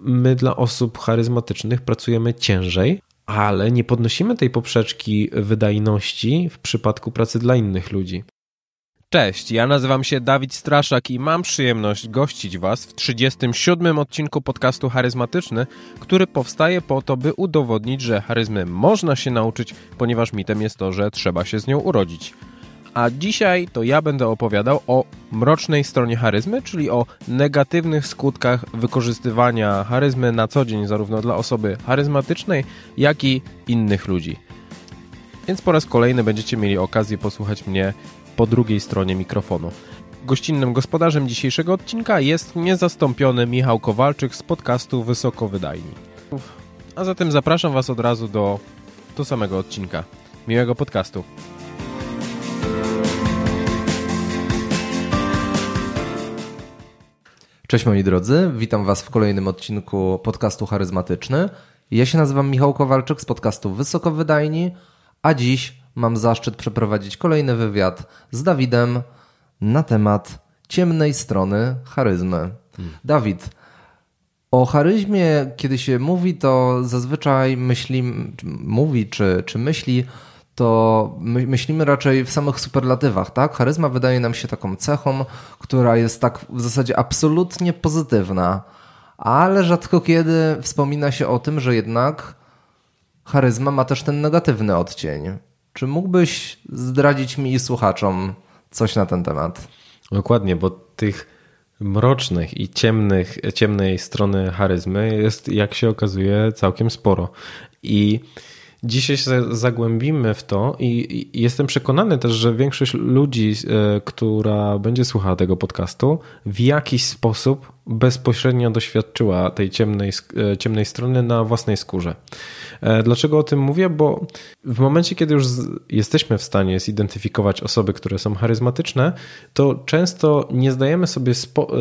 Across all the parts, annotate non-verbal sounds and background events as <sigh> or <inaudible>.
my dla osób charyzmatycznych pracujemy ciężej, ale nie podnosimy tej poprzeczki wydajności w przypadku pracy dla innych ludzi. Cześć, ja nazywam się Dawid Straszak i mam przyjemność gościć Was w 37. odcinku podcastu Charyzmatyczny, który powstaje po to, by udowodnić, że charyzmy można się nauczyć, ponieważ mitem jest to, że trzeba się z nią urodzić. A dzisiaj to ja będę opowiadał o mrocznej stronie charyzmy, czyli o negatywnych skutkach wykorzystywania charyzmy na co dzień, zarówno dla osoby charyzmatycznej, jak i innych ludzi. Więc po raz kolejny będziecie mieli okazję posłuchać mnie po drugiej stronie mikrofonu. Gościnnym gospodarzem dzisiejszego odcinka jest niezastąpiony Michał Kowalczyk z podcastu Wysokowydajni. A zatem zapraszam Was od razu do, do samego odcinka. Miłego podcastu. Cześć moi drodzy, witam Was w kolejnym odcinku podcastu Charyzmatyczny. Ja się nazywam Michał Kowalczyk z podcastu Wysokowydajni, a dziś mam zaszczyt przeprowadzić kolejny wywiad z Dawidem na temat ciemnej strony charyzmy. Hmm. Dawid, o charyzmie, kiedy się mówi, to zazwyczaj myśli, mówi czy, czy myśli to my, myślimy raczej w samych superlatywach, tak? Charyzma wydaje nam się taką cechą, która jest tak w zasadzie absolutnie pozytywna, ale rzadko kiedy wspomina się o tym, że jednak charyzma ma też ten negatywny odcień. Czy mógłbyś zdradzić mi i słuchaczom coś na ten temat? Dokładnie, bo tych mrocznych i ciemnych, ciemnej strony charyzmy jest, jak się okazuje, całkiem sporo. I Dzisiaj się zagłębimy w to i jestem przekonany też, że większość ludzi, e, która będzie słuchała tego podcastu, w jakiś sposób bezpośrednio doświadczyła tej ciemnej, e, ciemnej strony na własnej skórze. E, dlaczego o tym mówię? Bo w momencie, kiedy już jesteśmy w stanie zidentyfikować osoby, które są charyzmatyczne, to często nie zdajemy sobie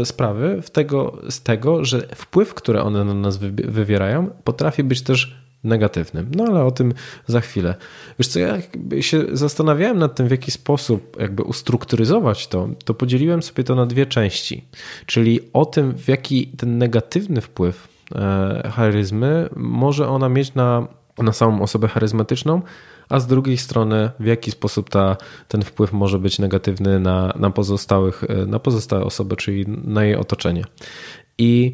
sprawy tego, z tego, że wpływ, który one na nas wywierają, potrafi być też negatywnym. No ale o tym za chwilę. Wiesz co, ja się zastanawiałem nad tym, w jaki sposób jakby ustrukturyzować to, to podzieliłem sobie to na dwie części. Czyli o tym, w jaki ten negatywny wpływ e, charyzmy może ona mieć na, na samą osobę charyzmatyczną, a z drugiej strony w jaki sposób ta, ten wpływ może być negatywny na, na, pozostałych, e, na pozostałe osoby, czyli na jej otoczenie. I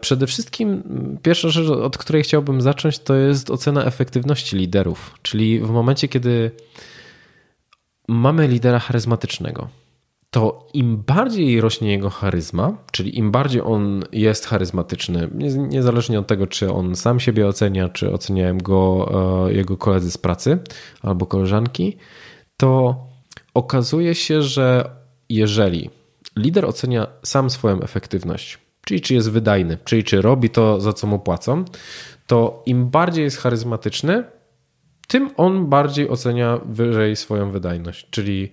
Przede wszystkim pierwsza rzecz, od której chciałbym zacząć, to jest ocena efektywności liderów. Czyli w momencie, kiedy mamy lidera charyzmatycznego, to im bardziej rośnie jego charyzma, czyli im bardziej on jest charyzmatyczny, niezależnie od tego, czy on sam siebie ocenia, czy oceniają go e, jego koledzy z pracy albo koleżanki, to okazuje się, że jeżeli lider ocenia sam swoją efektywność, czyli czy jest wydajny, czyli czy robi to, za co mu płacą, to im bardziej jest charyzmatyczny, tym on bardziej ocenia wyżej swoją wydajność. Czyli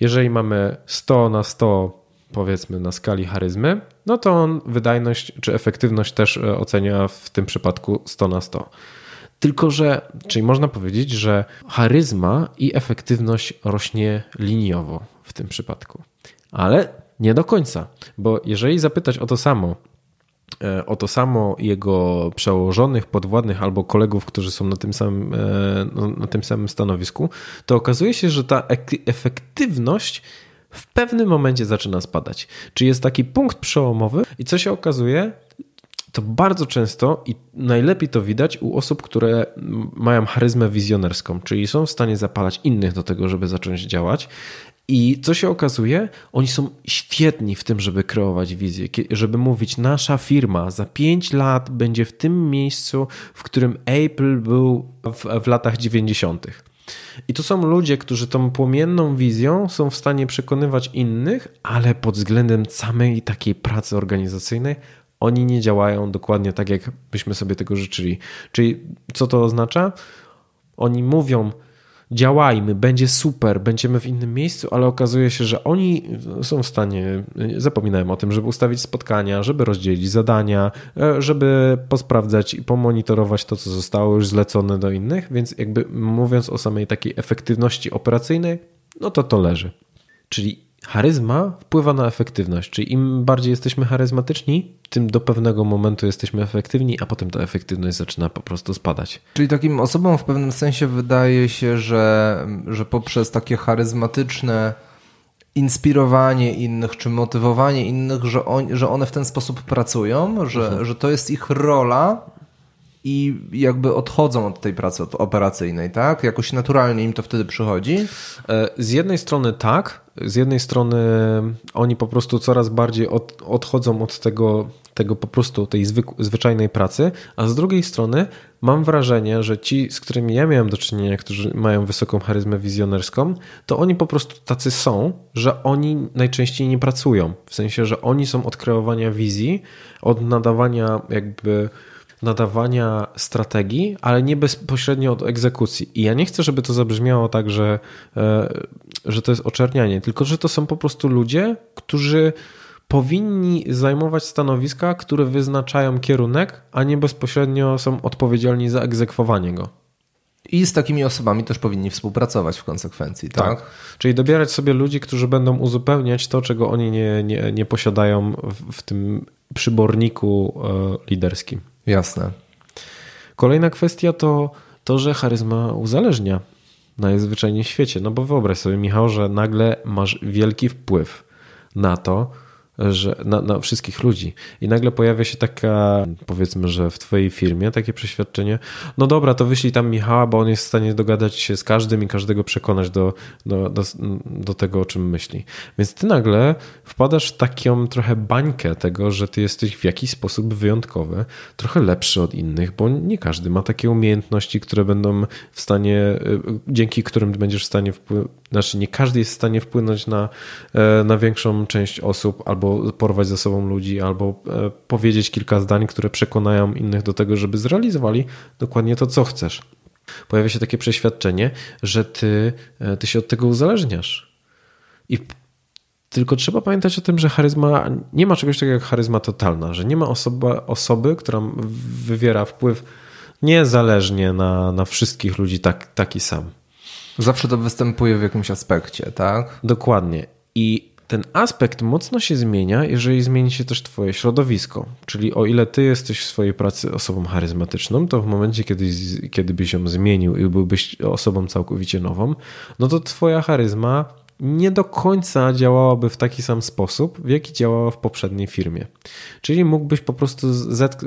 jeżeli mamy 100 na 100, powiedzmy na skali charyzmy, no to on wydajność czy efektywność też e, ocenia w tym przypadku 100 na 100. Tylko, że, czyli można powiedzieć, że charyzma i efektywność rośnie liniowo w tym przypadku. Ale nie do końca, bo jeżeli zapytać o to samo, e, o to samo jego przełożonych, podwładnych albo kolegów, którzy są na tym samym, e, no, na tym samym stanowisku, to okazuje się, że ta efektywność w pewnym momencie zaczyna spadać. Czy jest taki punkt przełomowy? I co się okazuje, to bardzo często i najlepiej to widać u osób, które mają charyzmę wizjonerską, czyli są w stanie zapalać innych do tego, żeby zacząć działać i co się okazuje? Oni są świetni w tym, żeby kreować wizję, żeby mówić, nasza firma za 5 lat będzie w tym miejscu, w którym Apple był w, w latach 90. I to są ludzie, którzy tą płomienną wizją są w stanie przekonywać innych, ale pod względem samej takiej pracy organizacyjnej oni nie działają dokładnie tak, jak byśmy sobie tego życzyli. Czyli co to oznacza? Oni mówią, działajmy, będzie super, będziemy w innym miejscu, ale okazuje się, że oni są w stanie, zapominają o tym, żeby ustawić spotkania, żeby rozdzielić zadania, e, żeby posprawdzać i pomonitorować to, co zostało już zlecone do innych, więc jakby mówiąc o samej takiej efektywności operacyjnej, no to to leży. Czyli charyzma wpływa na efektywność, czyli im bardziej jesteśmy charyzmatyczni, tym do pewnego momentu jesteśmy efektywni, a potem ta efektywność zaczyna po prostu spadać. Czyli takim osobom w pewnym sensie wydaje się, że, że poprzez takie charyzmatyczne inspirowanie innych czy motywowanie innych, że, on, że one w ten sposób pracują, że, mhm. że to jest ich rola i jakby odchodzą od tej pracy operacyjnej, tak? Jakoś naturalnie im to wtedy przychodzi? E, z jednej strony tak, z jednej strony oni po prostu coraz bardziej od, odchodzą od tego, tego po prostu tej zwyk, zwyczajnej pracy, a z drugiej strony mam wrażenie, że ci, z którymi ja miałem do czynienia, którzy mają wysoką charyzmę wizjonerską, to oni po prostu tacy są, że oni najczęściej nie pracują. W sensie, że oni są od kreowania wizji, od nadawania jakby nadawania strategii, ale nie bezpośrednio od egzekucji. I ja nie chcę, żeby to zabrzmiało tak, że, e, że to jest oczernianie, tylko że to są po prostu ludzie, którzy powinni zajmować stanowiska, które wyznaczają kierunek, a nie bezpośrednio są odpowiedzialni za egzekwowanie go. I z takimi osobami też powinni współpracować w konsekwencji, tak? tak? Czyli dobierać sobie ludzi, którzy będą uzupełniać to, czego oni nie, nie, nie posiadają w, w tym przyborniku e, liderskim. Jasne. Kolejna kwestia to to, że charyzma uzależnia najzwyczajniej w świecie. No bo wyobraź sobie, Michał, że nagle masz wielki wpływ na to, że na, na, wszystkich ludzi. I nagle pojawia się taka, powiedzmy, że w twojej firmie takie przeświadczenie, no dobra, to wyślij tam Michała, bo on jest w stanie dogadać się z każdym i każdego przekonać do, do, do, do tego, o czym myśli. Więc ty nagle wpadasz w taką trochę bańkę tego, że ty jesteś w jakiś sposób wyjątkowy, trochę lepszy od innych, bo nie każdy ma takie umiejętności, które będą w stanie, y, dzięki którym będziesz w stanie znaczy, nie każdy jest w stanie wpłynąć na, e, na większą część osób, albo porwać ze sobą ludzi, albo e, powiedzieć kilka zdań, które przekonają innych do tego, żeby zrealizowali dokładnie to, co chcesz. Pojawia się takie przeświadczenie, że ty, e, ty się od tego uzależniasz. I tylko trzeba pamiętać o tym, że charyzma, nie ma czegoś takiego jak charyzma totalna, że nie ma osoba, osoby, która wywiera wpływ niezależnie na, na wszystkich ludzi tak, taki sam. Zawsze to występuje w jakimś aspekcie, tak? Dokładnie. I ten aspekt mocno się zmienia, jeżeli zmieni się też Twoje środowisko. Czyli o ile Ty jesteś w swojej pracy osobą charyzmatyczną, to w momencie, kiedy, kiedy byś ją zmienił i byłbyś osobą całkowicie nową, no to Twoja charyzma nie do końca działałaby w taki sam sposób, w jaki działała w poprzedniej firmie. Czyli mógłbyś po prostu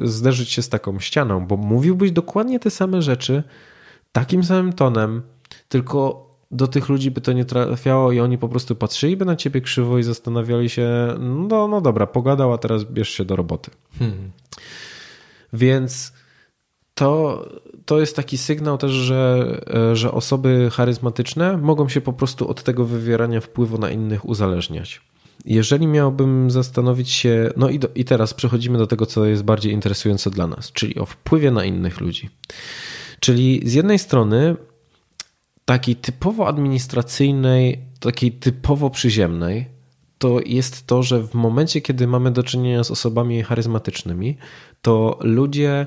zderzyć się z taką ścianą, bo mówiłbyś dokładnie te same rzeczy, takim samym tonem, tylko do tych ludzi by to nie trafiało i oni po prostu patrzyliby na ciebie krzywo i zastanawiali się, no, no dobra, pogadał, a teraz bierz się do roboty. Hmm. Więc to, to jest taki sygnał też, że, że osoby charyzmatyczne mogą się po prostu od tego wywierania wpływu na innych uzależniać. Jeżeli miałbym zastanowić się, no i, do, i teraz przechodzimy do tego, co jest bardziej interesujące dla nas, czyli o wpływie na innych ludzi. Czyli z jednej strony takiej typowo administracyjnej, takiej typowo przyziemnej, to jest to, że w momencie, kiedy mamy do czynienia z osobami charyzmatycznymi, to ludzie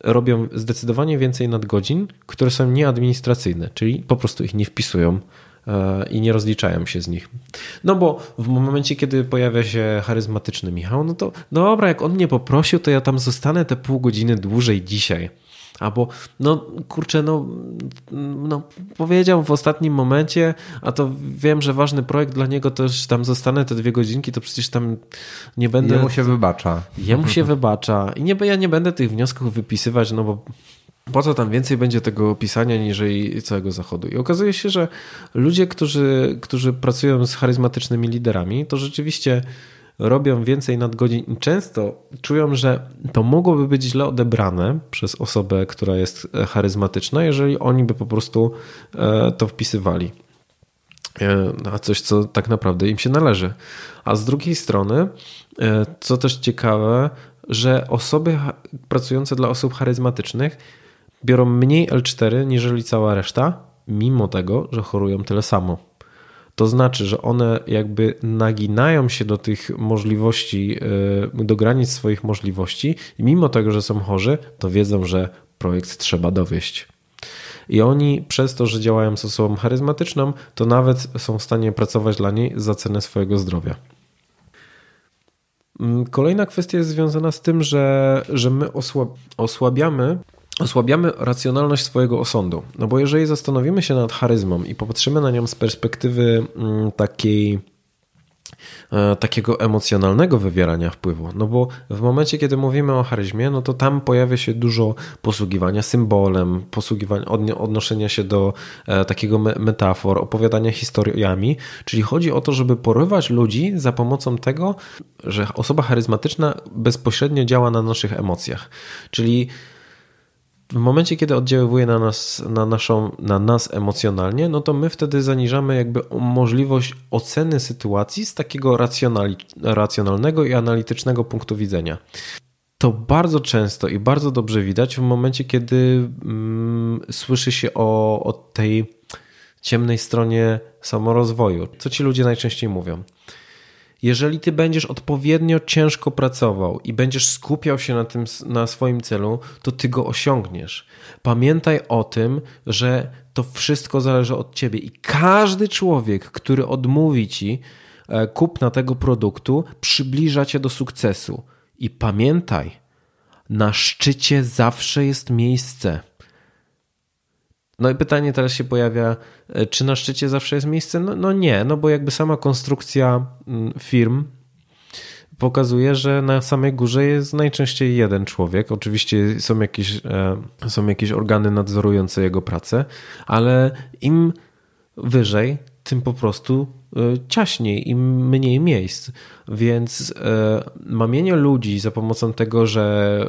robią zdecydowanie więcej nadgodzin, które są nieadministracyjne, czyli po prostu ich nie wpisują e, i nie rozliczają się z nich. No bo w momencie, kiedy pojawia się charyzmatyczny Michał, no to dobra, jak on mnie poprosił, to ja tam zostanę te pół godziny dłużej dzisiaj. Albo, no kurczę, no, no powiedział w ostatnim momencie, a to wiem, że ważny projekt dla niego też tam zostanę te dwie godzinki, to przecież tam nie będę... Jemu się wybacza. Jemu się <laughs> wybacza. I nie, ja nie będę tych wniosków wypisywać, no bo po co tam więcej będzie tego pisania niżeli całego zachodu. I okazuje się, że ludzie, którzy, którzy pracują z charyzmatycznymi liderami, to rzeczywiście robią więcej nadgodzin i często czują, że to mogłoby być źle odebrane przez osobę, która jest e, charyzmatyczna, jeżeli oni by po prostu e, to wpisywali. E, a coś, co tak naprawdę im się należy. A z drugiej strony, co też ciekawe, że osoby pracujące dla osób charyzmatycznych biorą mniej L4 niżeli cała reszta, mimo tego, że chorują tyle samo. To znaczy, że one jakby naginają się do tych możliwości, e, do granic swoich możliwości i mimo tego, że są chorzy, to wiedzą, że projekt trzeba dowieść. I oni przez to, że działają z osobą charyzmatyczną, to nawet są w stanie pracować dla niej za cenę swojego zdrowia. Mm, kolejna kwestia jest związana z tym, że, że my osłab osłabiamy osłabiamy racjonalność swojego osądu. No bo jeżeli zastanowimy się nad charyzmą i popatrzymy na nią z perspektywy mm, takiej e, takiego emocjonalnego wywierania wpływu. No bo w momencie, kiedy mówimy o charyzmie, no to tam pojawia się dużo posługiwania symbolem, posługiwania, odnoszenia się do e, takiego metafor, opowiadania historiami. Czyli chodzi o to, żeby porywać ludzi za pomocą tego, że osoba charyzmatyczna bezpośrednio działa na naszych emocjach. Czyli w momencie, kiedy oddziaływuje na nas, na, naszą, na nas emocjonalnie, no to my wtedy zaniżamy jakby możliwość oceny sytuacji z takiego racjonalnego i analitycznego punktu widzenia. To bardzo często i bardzo dobrze widać w momencie, kiedy mm, słyszy się o, o tej ciemnej stronie samorozwoju. Co ci ludzie najczęściej mówią? Jeżeli ty będziesz odpowiednio ciężko pracował i będziesz skupiał się na, tym, na swoim celu, to ty go osiągniesz. Pamiętaj o tym, że to wszystko zależy od ciebie i każdy człowiek, który odmówi ci e, kupna tego produktu, przybliża cię do sukcesu. I pamiętaj, na szczycie zawsze jest miejsce. No i pytanie teraz się pojawia, e, czy na szczycie zawsze jest miejsce? No, no nie, no bo jakby sama konstrukcja mm, firm pokazuje, że na samej górze jest najczęściej jeden człowiek. Oczywiście są jakieś, e, są jakieś organy nadzorujące jego pracę, ale im wyżej, tym po prostu ciaśniej i mniej miejsc. Więc e, mamienie ludzi za pomocą tego, że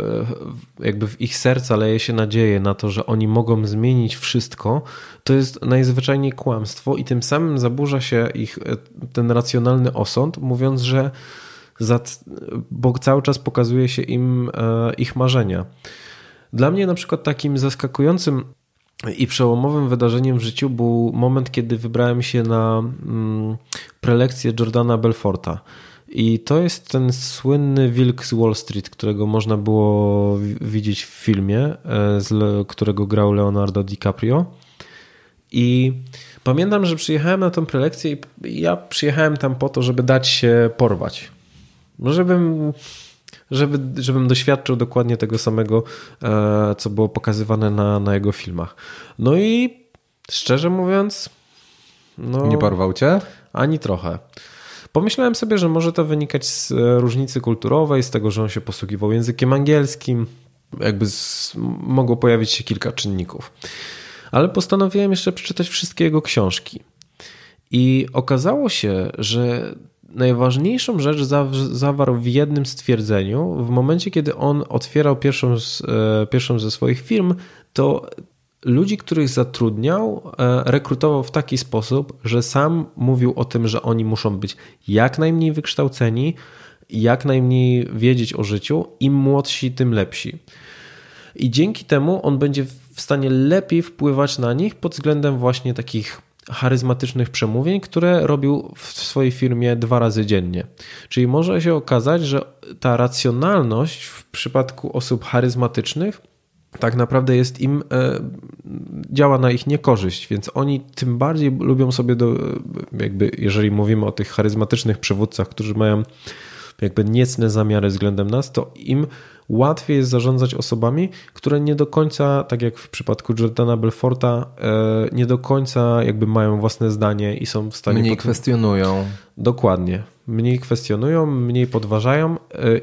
e, jakby w ich serca leje się nadzieję na to, że oni mogą zmienić wszystko, to jest najzwyczajniej kłamstwo i tym samym zaburza się ich ten racjonalny osąd, mówiąc, że za, bo cały czas pokazuje się im ich marzenia. Dla mnie na przykład takim zaskakującym i przełomowym wydarzeniem w życiu był moment, kiedy wybrałem się na mm, prelekcję Jordana Belforta. I to jest ten słynny wilk z Wall Street, którego można było widzieć w filmie, e, którego grał Leonardo DiCaprio. I pamiętam, że przyjechałem na tę prelekcję i ja przyjechałem tam po to, żeby dać się porwać. Żebym żeby, żebym doświadczył dokładnie tego samego, e, co było pokazywane na, na jego filmach. No i szczerze mówiąc. No, nie porwał cię? Ani trochę. Pomyślałem sobie, że może to wynikać z e, różnicy kulturowej, z tego, że on się posługiwał językiem angielskim. Jakby z, mogło pojawić się kilka czynników. Ale postanowiłem jeszcze przeczytać wszystkie jego książki. I okazało się, że najważniejszą rzecz zawarł w jednym stwierdzeniu. W momencie, kiedy on otwierał pierwszą, z, e, pierwszą ze swoich firm, to ludzi, których zatrudniał, e, rekrutował w taki sposób, że sam mówił o tym, że oni muszą być jak najmniej wykształceni, jak najmniej wiedzieć o życiu, im młodsi, tym lepsi. I dzięki temu on będzie w stanie lepiej wpływać na nich pod względem właśnie takich charyzmatycznych przemówień, które robił w swojej firmie dwa razy dziennie. Czyli może się okazać, że ta racjonalność w przypadku osób charyzmatycznych tak naprawdę jest im, e, działa na ich niekorzyść, więc oni tym bardziej lubią sobie, do, jakby jeżeli mówimy o tych charyzmatycznych przywódcach, którzy mają jakby niecne zamiary względem nas, to im łatwiej jest zarządzać osobami, które nie do końca, tak jak w przypadku Jordana Belforta, e, nie do końca jakby mają własne zdanie i są w stanie... Mniej potem... kwestionują. Dokładnie. Mniej kwestionują, mniej podważają e,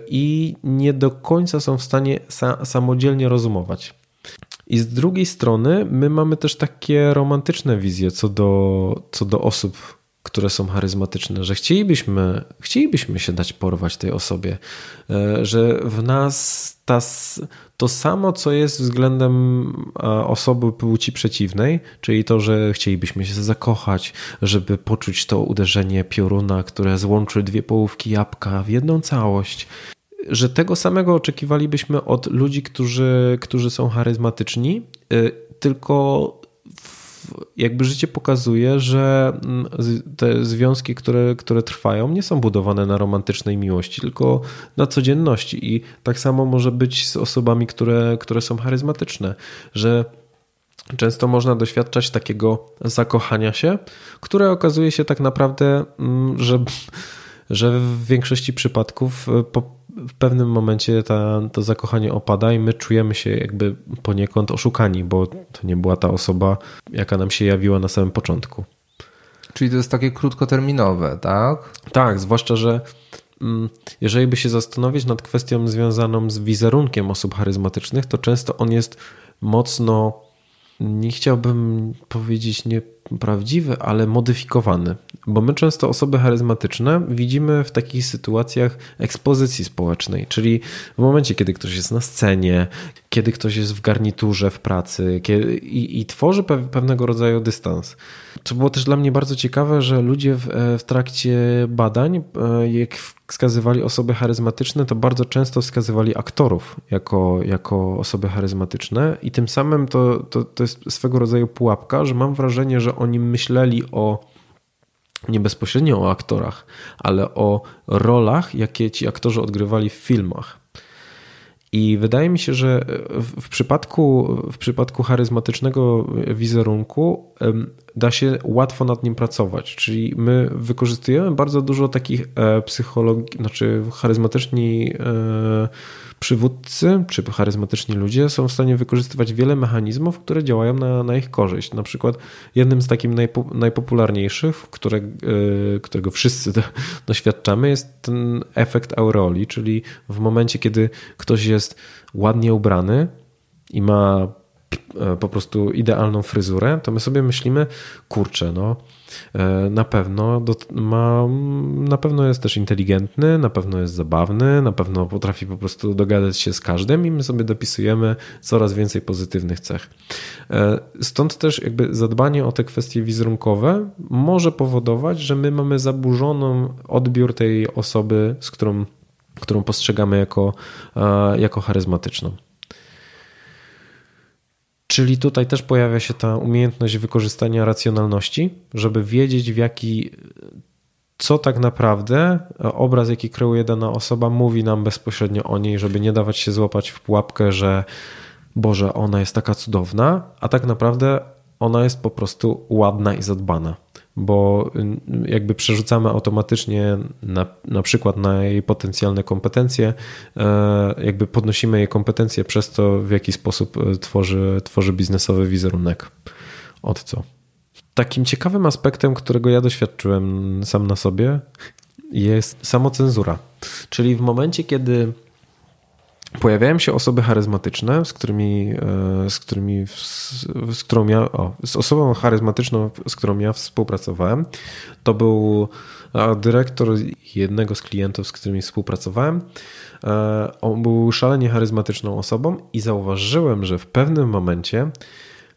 i nie do końca są w stanie samodzielnie rozumować. I z drugiej strony, my mamy też takie romantyczne wizje co do, co do osób, które są charyzmatyczne, że chcielibyśmy, chcielibyśmy się dać porwać tej osobie, e, że w nas ta, to samo, co jest względem osoby płci przeciwnej, czyli to, że chcielibyśmy się zakochać, żeby poczuć to uderzenie pioruna, które złączy dwie połówki jabłka w jedną całość, że tego samego oczekiwalibyśmy od ludzi, którzy, którzy są charyzmatyczni, e, tylko jakby życie pokazuje, że mm, te związki, które, które trwają, nie są budowane na romantycznej miłości, tylko na codzienności. I tak samo może być z osobami, które, które są charyzmatyczne, że często można doświadczać takiego zakochania się, które okazuje się tak naprawdę, mm, że, <laughs> że w większości przypadków e, po, w pewnym momencie ta, to zakochanie opada i my czujemy się jakby poniekąd oszukani, bo to nie była ta osoba, jaka nam się jawiła na samym początku. Czyli to jest takie krótkoterminowe, tak? Tak, zwłaszcza, że mm, jeżeli by się zastanowić nad kwestią związaną z wizerunkiem osób charyzmatycznych, to często on jest mocno nie chciałbym powiedzieć nieprawdziwy, ale modyfikowany. Bo my często osoby charyzmatyczne widzimy w takich sytuacjach ekspozycji społecznej, czyli w momencie, kiedy ktoś jest na scenie, kiedy ktoś jest w garniturze w pracy kiedy, i, i tworzy pewnego rodzaju dystans. Co było też dla mnie bardzo ciekawe, że ludzie w, e, w trakcie badań, e, jak wskazywali osoby charyzmatyczne, to bardzo często wskazywali aktorów jako, jako osoby charyzmatyczne i tym samym to, to, to jest swego rodzaju pułapka, że mam wrażenie, że oni myśleli o nie bezpośrednio o aktorach, ale o rolach, jakie ci aktorzy odgrywali w filmach. I wydaje mi się, że w przypadku, w przypadku charyzmatycznego wizerunku da się łatwo nad nim pracować. Czyli my wykorzystujemy bardzo dużo takich e, psychologii, znaczy charyzmatyczni e, przywódcy czy charyzmatyczni ludzie są w stanie wykorzystywać wiele mechanizmów, które działają na, na ich korzyść. Na przykład jednym z takich najpo, najpopularniejszych, które, e, którego wszyscy <laughs> doświadczamy, jest ten efekt aureoli, czyli w momencie, kiedy ktoś jest ładnie ubrany i ma E, po prostu idealną fryzurę, to my sobie myślimy, kurczę, no na pewno ma, na pewno jest też inteligentny, na pewno jest zabawny, na pewno potrafi po prostu dogadać się z każdym i my sobie dopisujemy coraz więcej pozytywnych cech. E, stąd też jakby zadbanie o te kwestie wizerunkowe może powodować, że my mamy zaburzoną odbiór tej osoby, z którą, którą postrzegamy jako, jako charyzmatyczną. Czyli tutaj też pojawia się ta umiejętność wykorzystania racjonalności, żeby wiedzieć w jaki, co tak naprawdę obraz, jaki kreuje dana osoba, mówi nam bezpośrednio o niej, żeby nie dawać się złapać w pułapkę, że Boże, ona jest taka cudowna, a tak naprawdę ona jest po prostu ładna i zadbana bo y, jakby przerzucamy automatycznie na, na przykład na jej potencjalne kompetencje, e, jakby podnosimy jej kompetencje przez to, w jaki sposób e, tworzy, tworzy biznesowy wizerunek. Od co? Takim ciekawym aspektem, którego ja doświadczyłem sam na sobie, jest samocenzura. Czyli w momencie, kiedy pojawiają się osoby charyzmatyczne, z którymi, e, z którymi, z, którą ja, o, z osobą charyzmatyczną, z którą ja współpracowałem, to był dyrektor jednego z klientów, z którymi współpracowałem. E, on był szalenie charyzmatyczną osobą i zauważyłem, że w pewnym momencie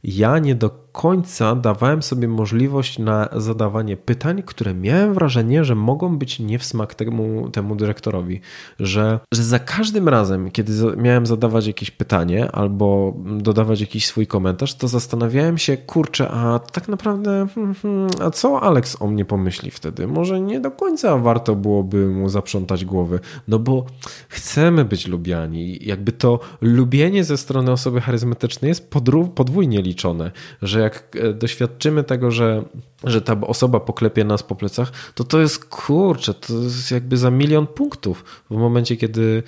ja nie do końca dawałem sobie możliwość na zadawanie pytań, które miałem wrażenie, że mogą być nie w smak temu, temu dyrektorowi. Że, że za każdym razem, kiedy miałem zadawać jakieś pytanie albo dodawać jakiś swój komentarz, to zastanawiałem się, kurczę, a tak naprawdę, hmm, hmm, a co Alex o mnie pomyśli wtedy? Może nie do końca warto byłoby mu zaprzątać głowy, no bo chcemy być lubiani. Jakby to lubienie ze strony osoby charyzmatycznej jest podwójnie liczone, że jak e, doświadczymy tego, że, że ta osoba poklepie nas po plecach, to to jest kurczę, to jest jakby za milion punktów w momencie, kiedy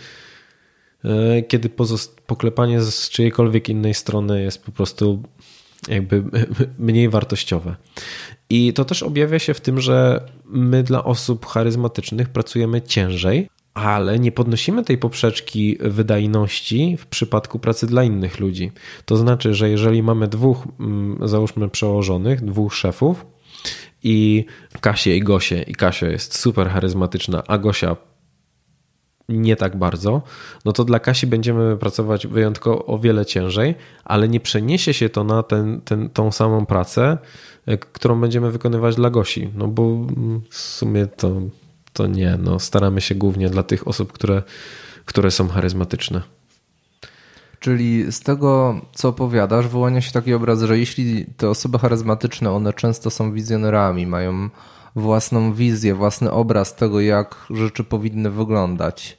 e, kiedy poklepanie z czyjejkolwiek innej strony jest po prostu jakby <laughs> mniej wartościowe. I to też objawia się w tym, że my dla osób charyzmatycznych pracujemy ciężej, ale nie podnosimy tej poprzeczki wydajności w przypadku pracy dla innych ludzi. To znaczy, że jeżeli mamy dwóch, mm, załóżmy, przełożonych, dwóch szefów i Kasię i Gosię, i Kasia jest super charyzmatyczna, a Gosia nie tak bardzo, no to dla Kasi będziemy pracować wyjątkowo o wiele ciężej, ale nie przeniesie się to na ten, ten, tą samą pracę, e, którą będziemy wykonywać dla Gosi. No bo mm, w sumie to to nie. No, staramy się głównie dla tych osób, które, które są charyzmatyczne. Czyli z tego, co opowiadasz, wyłania się taki obraz, że jeśli te osoby charyzmatyczne, one często są wizjonerami, mają własną wizję, własny obraz tego, jak rzeczy powinny wyglądać.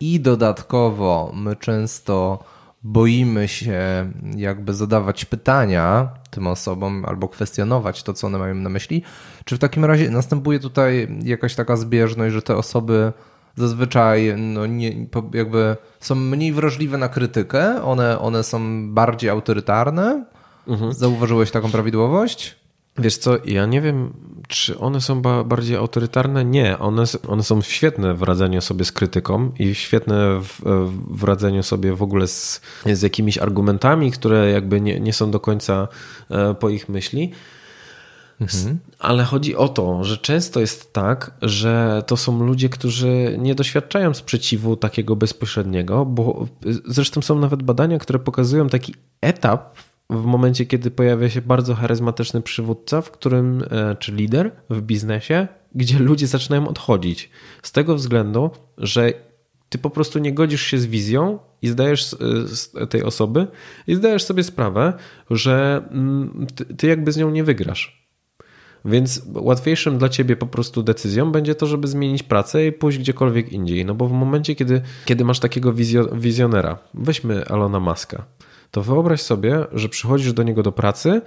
I dodatkowo my często boimy się jakby zadawać pytania tym osobom albo kwestionować to, co one mają na myśli? Czy w takim razie następuje tutaj jakaś taka zbieżność, że te osoby zazwyczaj no nie, jakby są mniej wrażliwe na krytykę, one, one są bardziej autorytarne? Mhm. Zauważyłeś taką prawidłowość? Wiesz co, ja nie wiem, czy one są bardziej autorytarne. Nie, one, one są świetne w radzeniu sobie z krytyką i świetne w, w radzeniu sobie w ogóle z, z jakimiś argumentami, które jakby nie, nie są do końca e, po ich myśli. Mhm. Ale chodzi o to, że często jest tak, że to są ludzie, którzy nie doświadczają sprzeciwu takiego bezpośredniego, bo zresztą są nawet badania, które pokazują taki etap w momencie, kiedy pojawia się bardzo charyzmatyczny przywódca, w którym, e, czy lider w biznesie, gdzie ludzie zaczynają odchodzić. Z tego względu, że ty po prostu nie godzisz się z wizją i zdajesz z tej osoby i zdajesz sobie sprawę, że mm, ty jakby z nią nie wygrasz. Więc łatwiejszym dla ciebie po prostu decyzją będzie to, żeby zmienić pracę i pójść gdziekolwiek indziej. No bo w momencie, kiedy, kiedy masz takiego wizjonera, weźmy Alona Maska to wyobraź sobie, że przychodzisz do niego do pracy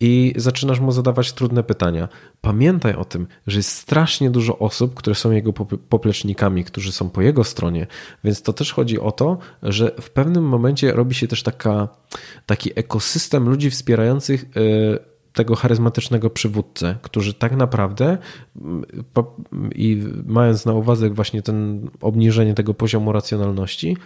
i zaczynasz mu zadawać trudne pytania. Pamiętaj o tym, że jest strasznie dużo osób, które są jego poplecznikami, którzy są po jego stronie, więc to też chodzi o to, że w pewnym momencie robi się też taka, taki ekosystem ludzi wspierających y, tego charyzmatycznego przywódcę, którzy tak naprawdę i mając na uwadze właśnie ten obniżenie tego poziomu racjonalności,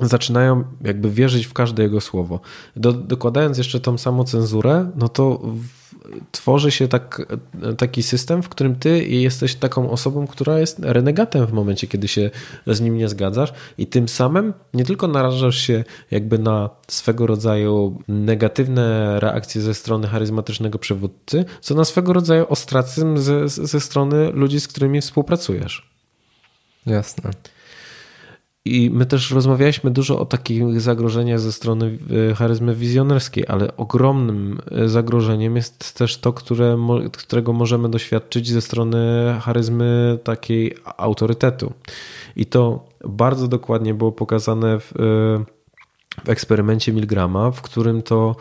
zaczynają jakby wierzyć w każde jego słowo. Do, dokładając jeszcze tą samą cenzurę, no to w, tworzy się tak, taki system, w którym ty jesteś taką osobą, która jest renegatem w momencie, kiedy się z nim nie zgadzasz i tym samym nie tylko narażasz się jakby na swego rodzaju negatywne reakcje ze strony charyzmatycznego przywódcy, co na swego rodzaju ostracyzm ze, ze strony ludzi, z którymi współpracujesz. Jasne. I my też rozmawialiśmy dużo o takich zagrożeniach ze strony e, charyzmy wizjonerskiej, ale ogromnym e, zagrożeniem jest też to, które, którego możemy doświadczyć ze strony charyzmy takiej autorytetu. I to bardzo dokładnie było pokazane w, e, w eksperymencie Milgrama, w którym to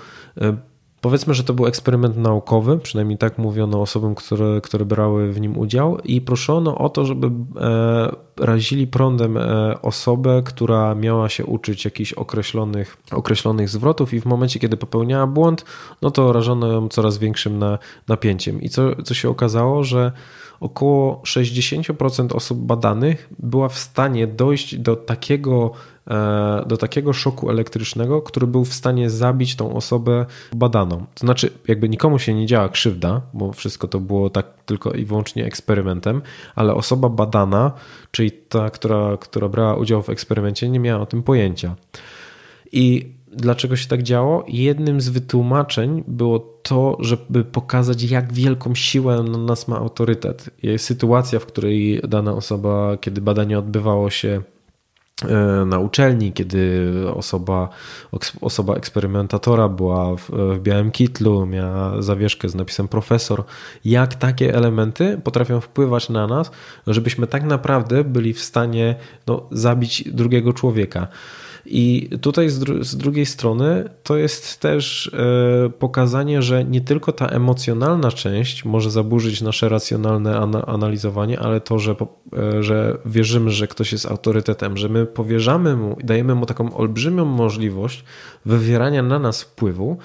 Powiedzmy, że to był eksperyment naukowy, przynajmniej tak mówiono osobom, które, które brały w nim udział, i proszono o to, żeby e, razili prądem e, osobę, która miała się uczyć jakichś określonych, określonych zwrotów, i w momencie, kiedy popełniała błąd, no to rażono ją coraz większym na, napięciem. I co, co się okazało, że około 60% osób badanych była w stanie dojść do takiego do takiego szoku elektrycznego, który był w stanie zabić tą osobę badaną. To znaczy, jakby nikomu się nie działa krzywda, bo wszystko to było tak tylko i wyłącznie eksperymentem, ale osoba badana, czyli ta, która, która brała udział w eksperymencie, nie miała o tym pojęcia. I dlaczego się tak działo? Jednym z wytłumaczeń było to, żeby pokazać, jak wielką siłę na nas ma autorytet. Sytuacja, w której dana osoba, kiedy badanie odbywało się E, na uczelni, kiedy osoba, osoba eksperymentatora była w, w, białym kitlu, miała zawieszkę z napisem profesor, jak takie elementy potrafią wpływać na nas, żebyśmy tak naprawdę byli w stanie no, zabić drugiego człowieka. I tutaj z, dru z drugiej strony to jest też e, pokazanie, że nie tylko ta emocjonalna część może zaburzyć nasze racjonalne ana analizowanie, ale to, że, e, że wierzymy, że ktoś jest autorytetem, że my powierzamy mu dajemy mu taką olbrzymią możliwość wywierania na nas wpływu,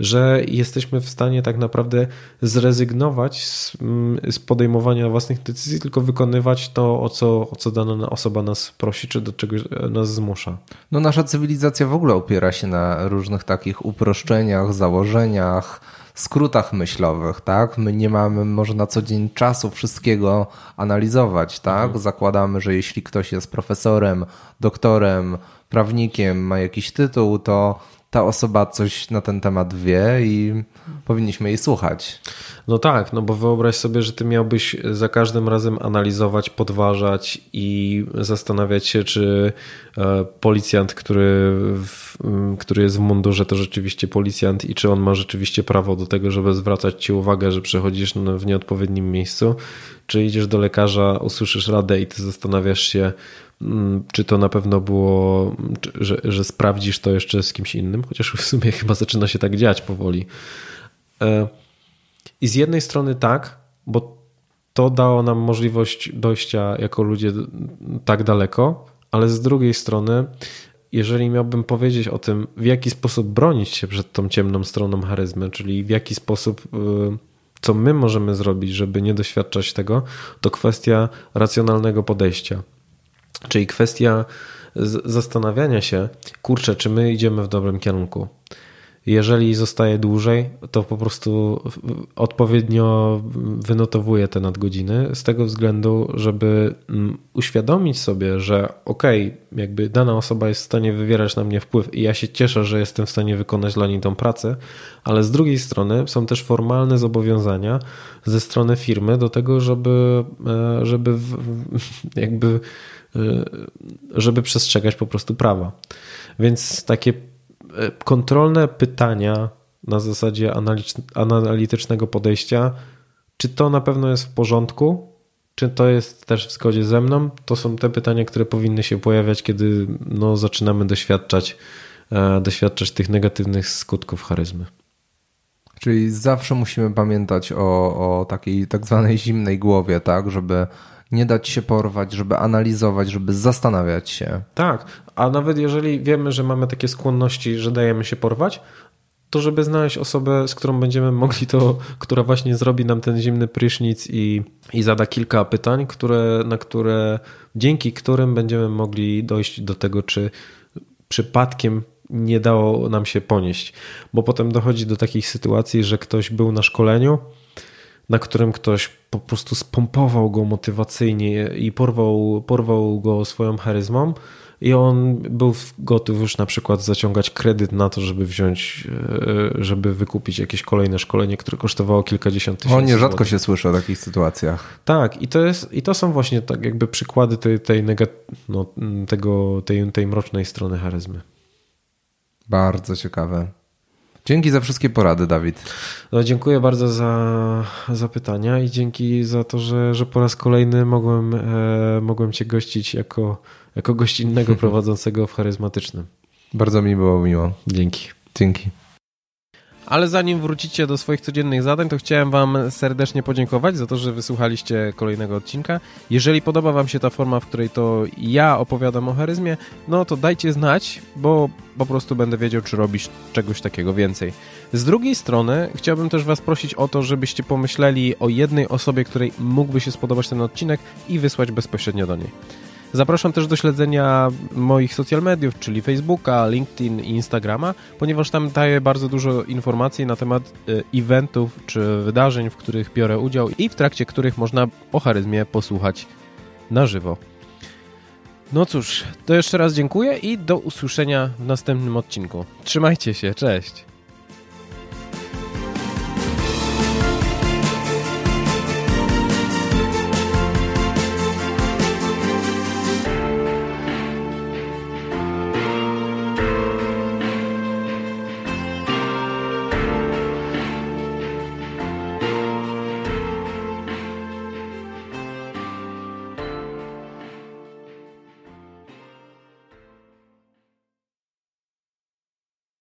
że jesteśmy w stanie tak naprawdę zrezygnować z, mm, z, podejmowania własnych decyzji, tylko wykonywać to, o co, o co dana osoba nas prosi, czy do czegoś nas zmusza. No nasza cywilizacja w ogóle opiera się na różnych takich uproszczeniach, założeniach, skrótach myślowych, tak? My nie mamy może na co dzień czasu wszystkiego analizować, tak? Mhm. Zakładamy, że jeśli ktoś jest profesorem, doktorem, prawnikiem, ma jakiś tytuł, to ta osoba coś na ten temat wie i powinniśmy jej słuchać. No tak, no bo wyobraź sobie, że ty miałbyś za każdym razem analizować, podważać i zastanawiać się, czy e, policjant, który, w, który jest w mundurze, to rzeczywiście policjant i czy on ma rzeczywiście prawo do tego, żeby zwracać ci uwagę, że przechodzisz w nieodpowiednim miejscu, czy idziesz do lekarza, usłyszysz radę i ty zastanawiasz się, czy to na pewno było, że, że sprawdzisz to jeszcze z kimś innym, chociaż w sumie <laughs> chyba zaczyna się tak dziać powoli. E, I z jednej strony tak, bo to dało nam możliwość dojścia jako ludzie tak daleko, ale z drugiej strony, jeżeli miałbym powiedzieć o tym, w jaki sposób bronić się przed tą ciemną stroną charyzmy, czyli w jaki sposób, y, co my możemy zrobić, żeby nie doświadczać tego, to kwestia racjonalnego podejścia. Czyli kwestia zastanawiania się, kurczę, czy my idziemy w dobrym kierunku. Jeżeli zostaje dłużej, to po prostu odpowiednio wynotowuję te nadgodziny z tego względu, żeby uświadomić sobie, że okej, okay, jakby dana osoba jest w stanie wywierać na mnie wpływ i ja się cieszę, że jestem w stanie wykonać dla niej tą pracę, ale z drugiej strony są też formalne zobowiązania ze strony firmy do tego, żeby, e, żeby jakby żeby przestrzegać po prostu prawa. Więc takie E, kontrolne pytania na zasadzie analitycznego podejścia, czy to na pewno jest w porządku, czy to jest też w zgodzie ze mną, to są te pytania, które powinny się pojawiać, kiedy no, zaczynamy doświadczać, e, doświadczać tych negatywnych skutków charyzmy. Czyli zawsze musimy pamiętać o, o takiej tak zwanej zimnej głowie, tak, żeby nie dać się porwać, żeby analizować, żeby zastanawiać się. Tak, a nawet jeżeli wiemy, że mamy takie skłonności, że dajemy się porwać, to żeby znaleźć osobę, z którą będziemy mogli to, która właśnie zrobi nam ten zimny prysznic i, i zada kilka pytań, które, na które, dzięki którym będziemy mogli dojść do tego, czy przypadkiem nie dało nam się ponieść. Bo potem dochodzi do takich sytuacji, że ktoś był na szkoleniu, na którym ktoś po prostu spompował go motywacyjnie i porwał, porwał go swoją charyzmą. I on był gotów już na przykład zaciągać kredyt na to, żeby wziąć, e, żeby wykupić jakieś kolejne szkolenie, które kosztowało kilkadziesiąt tysięcy. O, nierzadko się słyszy o takich sytuacjach. Tak, i to, jest, i to są właśnie tak jakby przykłady tej, tej, no, tego, tej, tej mrocznej strony charyzmy. Bardzo ciekawe. Dzięki za wszystkie porady, Dawid. No, dziękuję bardzo za, za pytania i dzięki za to, że, że po raz kolejny mogłem, e, mogłem Cię gościć jako, jako gościnnego <laughs> prowadzącego w charyzmatycznym. Bardzo mi było miło. Dzięki. Dzięki. Ale zanim wrócicie do swoich codziennych zadań, to chciałem Wam serdecznie podziękować za to, że wysłuchaliście kolejnego odcinka. Jeżeli podoba Wam się ta forma, w której to ja opowiadam o charyzmie, no to dajcie znać, bo po prostu będę wiedział, czy robisz czegoś takiego więcej. Z drugiej strony, chciałbym też Was prosić o to, żebyście pomyśleli o jednej osobie, której mógłby się spodobać ten odcinek i wysłać bezpośrednio do niej. Zapraszam też do śledzenia moich social mediów, czyli Facebooka, LinkedIn i Instagrama, ponieważ tam daję bardzo dużo informacji na temat e, eventów czy wydarzeń, w których biorę udział i w trakcie których można o charyzmie posłuchać na żywo. No cóż, to jeszcze raz dziękuję i do usłyszenia w następnym odcinku. Trzymajcie się, cześć!